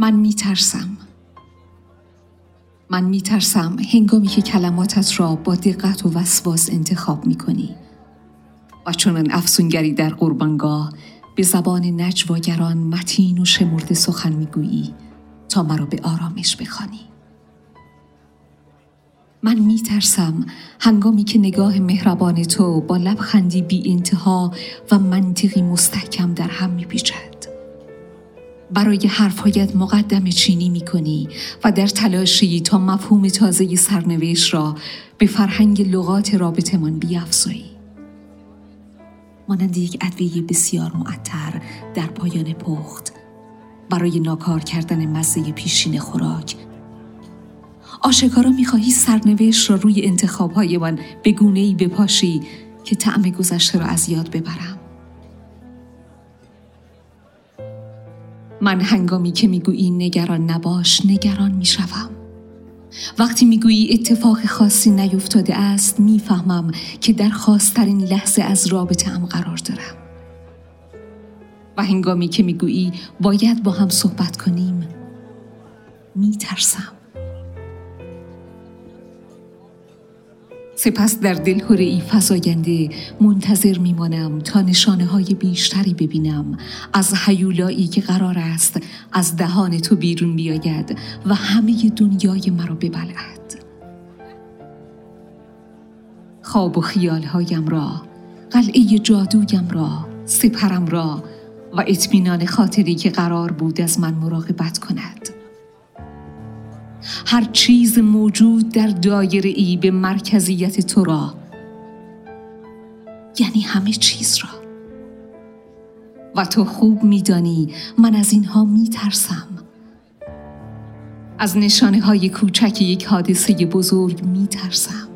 من میترسم. من میترسم. هنگامی که کلماتت را با دقت و وسواس انتخاب می‌کنی. و چون افسونگری در قربانگاه به زبان نجواگران متین و شمرده سخن می‌گویی تا مرا به آرامش بخوانی. من میترسم هنگامی که نگاه مهربان تو با لبخندی بی انتها و منطقی مستحکم در هم میپیچد. برای حرفهایت مقدم چینی می کنی و در تلاشی تا مفهوم تازه سرنوشت را به فرهنگ لغات رابطمان بیافزایی. مانند یک ادویه بسیار معطر در پایان پخت برای ناکار کردن مزه پیشین خوراک آشکارا می‌خواهی سرنوشت را روی انتخابهایمان به گونه ای بپاشی که طعم گذشته را از یاد ببرم من هنگامی که می‌گویی نگران نباش نگران می‌شوم. وقتی می‌گویی اتفاق خاصی نیفتاده است می‌فهمم که در خاصترین لحظه از رابطه هم قرار دارم. و هنگامی که می‌گویی باید با هم صحبت کنیم میترسم. سپس در دل ای فزاینده منتظر میمانم تا نشانه های بیشتری ببینم. از حیولایی که قرار است از دهان تو بیرون بیاید و همه دنیای مرا ببلعد. خواب و خیالهایم را قلعه جادویم را سپرم را و اطمینان خاطری که قرار بود از من مراقبت کند. هر چیز موجود در دایره ای به مرکزیت تو را. یعنی همه چیز را. و تو خوب میدانی من از اینها میترسم. از نشانه های کوچک یک حادثه بزرگ میترسم.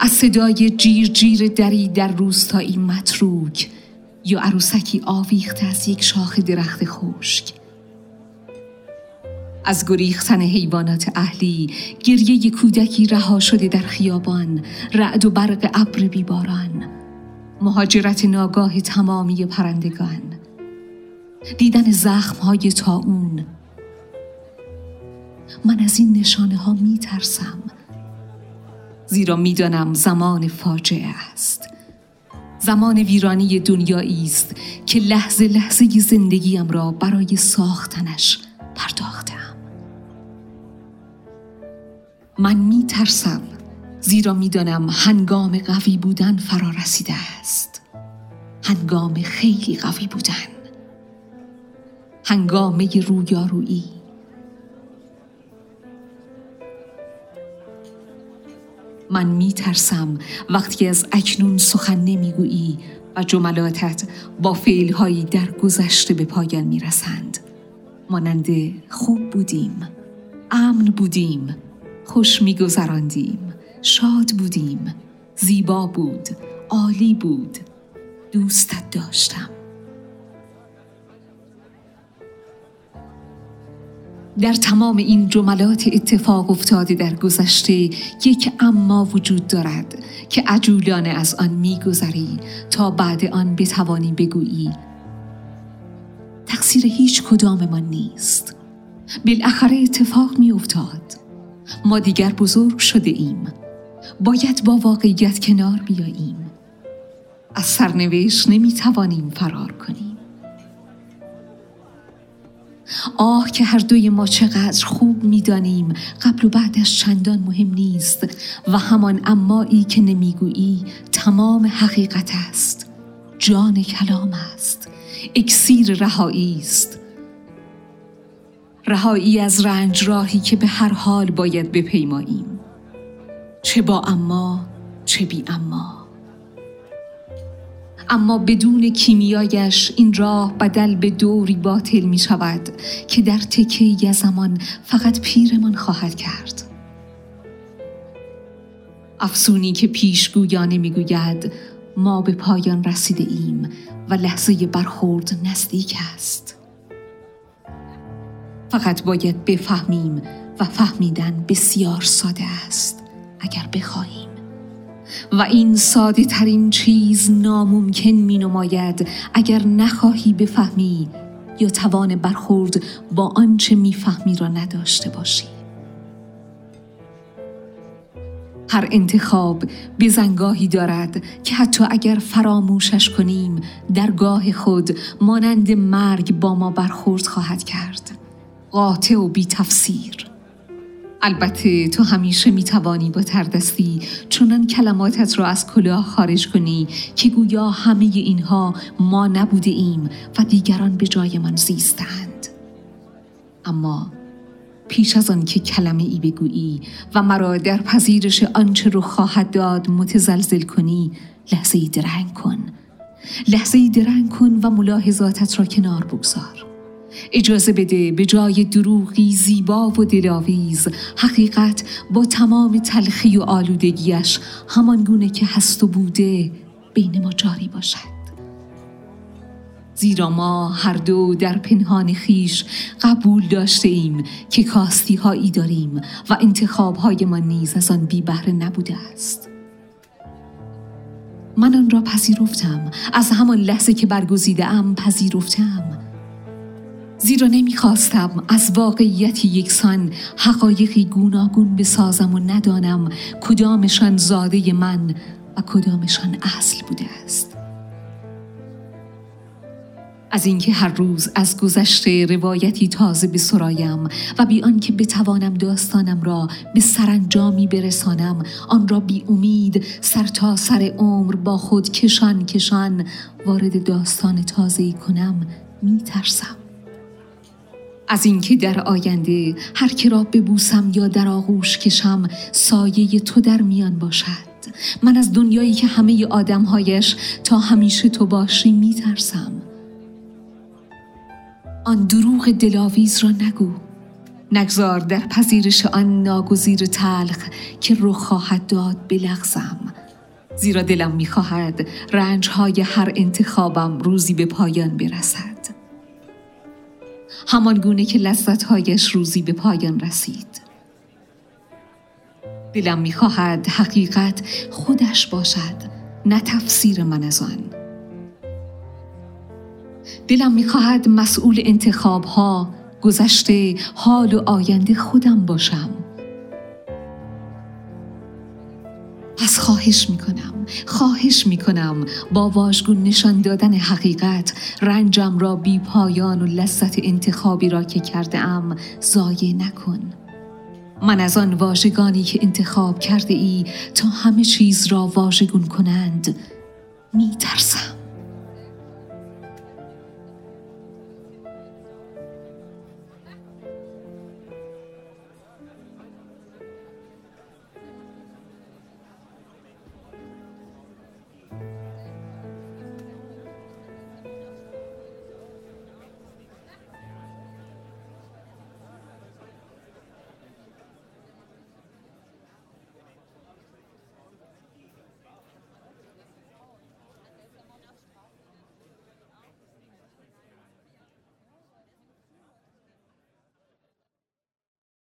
از صدای جیر جیر دری در روستایی متروک یا عروسکی آویخته از یک شاخ درخت خشک. از گریختن حیوانات اهلی گریه کودکی رها شده در خیابان رعد و برق ابر بیباران. مهاجرت ناگاه تمامی پرندگان. دیدن زخم های تاون من از این نشانه ها می ترسم زیرا می‌دانم زمان فاجعه است. زمان ویرانی دنیایی است که لحظه لحظه زندگیم را برای ساختنش پرداختم من می ترسم زیرا می‌دانم هنگام قوی بودن فرا رسیده است. هنگام خیلی قوی بودن. هنگامه رویارویی. من می ترسم وقتی از اکنون سخن نمی‌گویی و جملاتت با فعلهایی در گذشته به پایان می رسند مانند خوب بودیم امن بودیم. خوش میگذراندیم. شاد بودیم. زیبا بود. عالی بود. دوستت داشتم. در تمام این جملات اتفاق افتاده در گذشته یک اما وجود دارد که عجولانه از آن میگذری تا بعد آن بتوانی بگویی تقصیر هیچ کدام ما نیست. بالاخره اتفاق می افتاد ما دیگر بزرگ شده ایم. باید با واقعیت کنار بیاییم. از سرنوشت نمی توانیم فرار کنیم. آه که هر دوی ما چقدر خوب می‌دانیم قبل و بعدش چندان مهم نیست و همان امایی که نمی‌گویی تمام حقیقت است. جان کلام است. اکسیر رهایی است. رهایی از رنج راهی که به هر حال باید بپیماییم. چه با اما چه بی اما. اما بدون کیمیایش این راه بدل به دوری باطل می شود که در تکه زمان فقط پیرمان خواهد کرد. افسونی که پیشگویانه می‌گوید ما به پایان رسیده ایم و لحظه برخورد نزدیک است. فقط باید بفهمیم و فهمیدن بسیار ساده است اگر بخواهیم. و این ساده ترین چیز ناممکن می نماید اگر نخواهی بفهمی یا توان برخورد با آنچه می‌فهمی را نداشته باشی. هر انتخاب بزنگاهی دارد که حتی اگر فراموشش کنیم در گاه خود مانند مرگ با ما برخورد خواهد کرد. قاطع و بی تفسیر البته تو همیشه می توانی با تردستی چونان کلماتت را از کلاه خارج کنی که گویا همه اینها ما نبوده ایم و دیگران به جای من زیستند اما پیش از آن که کلمه ای بگویی و مرا در پذیرش آنچه رو خواهد داد متزلزل کنی لحظه ای درنگ کن. لحظه ای درنگ کن و ملاحظاتت را کنار بگذار. اجازه بده به جای دروغی زیبا و دلاویز حقیقت با تمام تلخی و آلودگیش همان گونه که هست و بوده بین ما جاری باشد. زیرا ما هر دو در پنهان خیش قبول داشته ایم که کاستی هایی داریم و انتخاب های ما نیز از آن بی بهره نبوده است. من آن را پذیرفتم از همان لحظه که برگزیده ام پذیرفتم. زیرا نمی‌خواستم از واقعیت یکسان حقایقی گوناگون بسازم و ندانم کدامشان زاده من و کدامشان اصل بوده است از اینکه هر روز از گذشته روایتی تازه بسرایم و بی آنکه بتوانم داستانم را به سرانجامی برسانم آن را بی امید سر تا سر عمر با خود کشان کشان وارد داستان تازه کنم می ترسم. از اینکه در آینده هر که را ببوسم یا در آغوش کشم سایه تو در میان باشد. من از دنیایی که همه آدمهایش تا همیشه تو باشی می ترسم آن دروغ دلاویز را نگو. نگذار در پذیرش آن ناگزیر تلخ که رو خواهد داد بلغزم. زیرا دلم می‌خواهد رنجهای هر انتخابم روزی به پایان برسد. همان گونه که لذتهایش روزی به پایان رسید. دلم می‌خواهد حقیقت خودش باشد نه تفسیر من از آن. دلم می‌خواهد مسئول انتخاب ها گذشته حال و آینده خودم باشم. پس خواهش می‌کنم. خواهش می‌کنم با واژگون نشان دادن حقیقت رنجم را بی پایان و لذت انتخابی را که کرده ام ضایع نکن. من از آن واژگانی که انتخاب کرده ای تا همه چیز را واژگون کنند می ترسم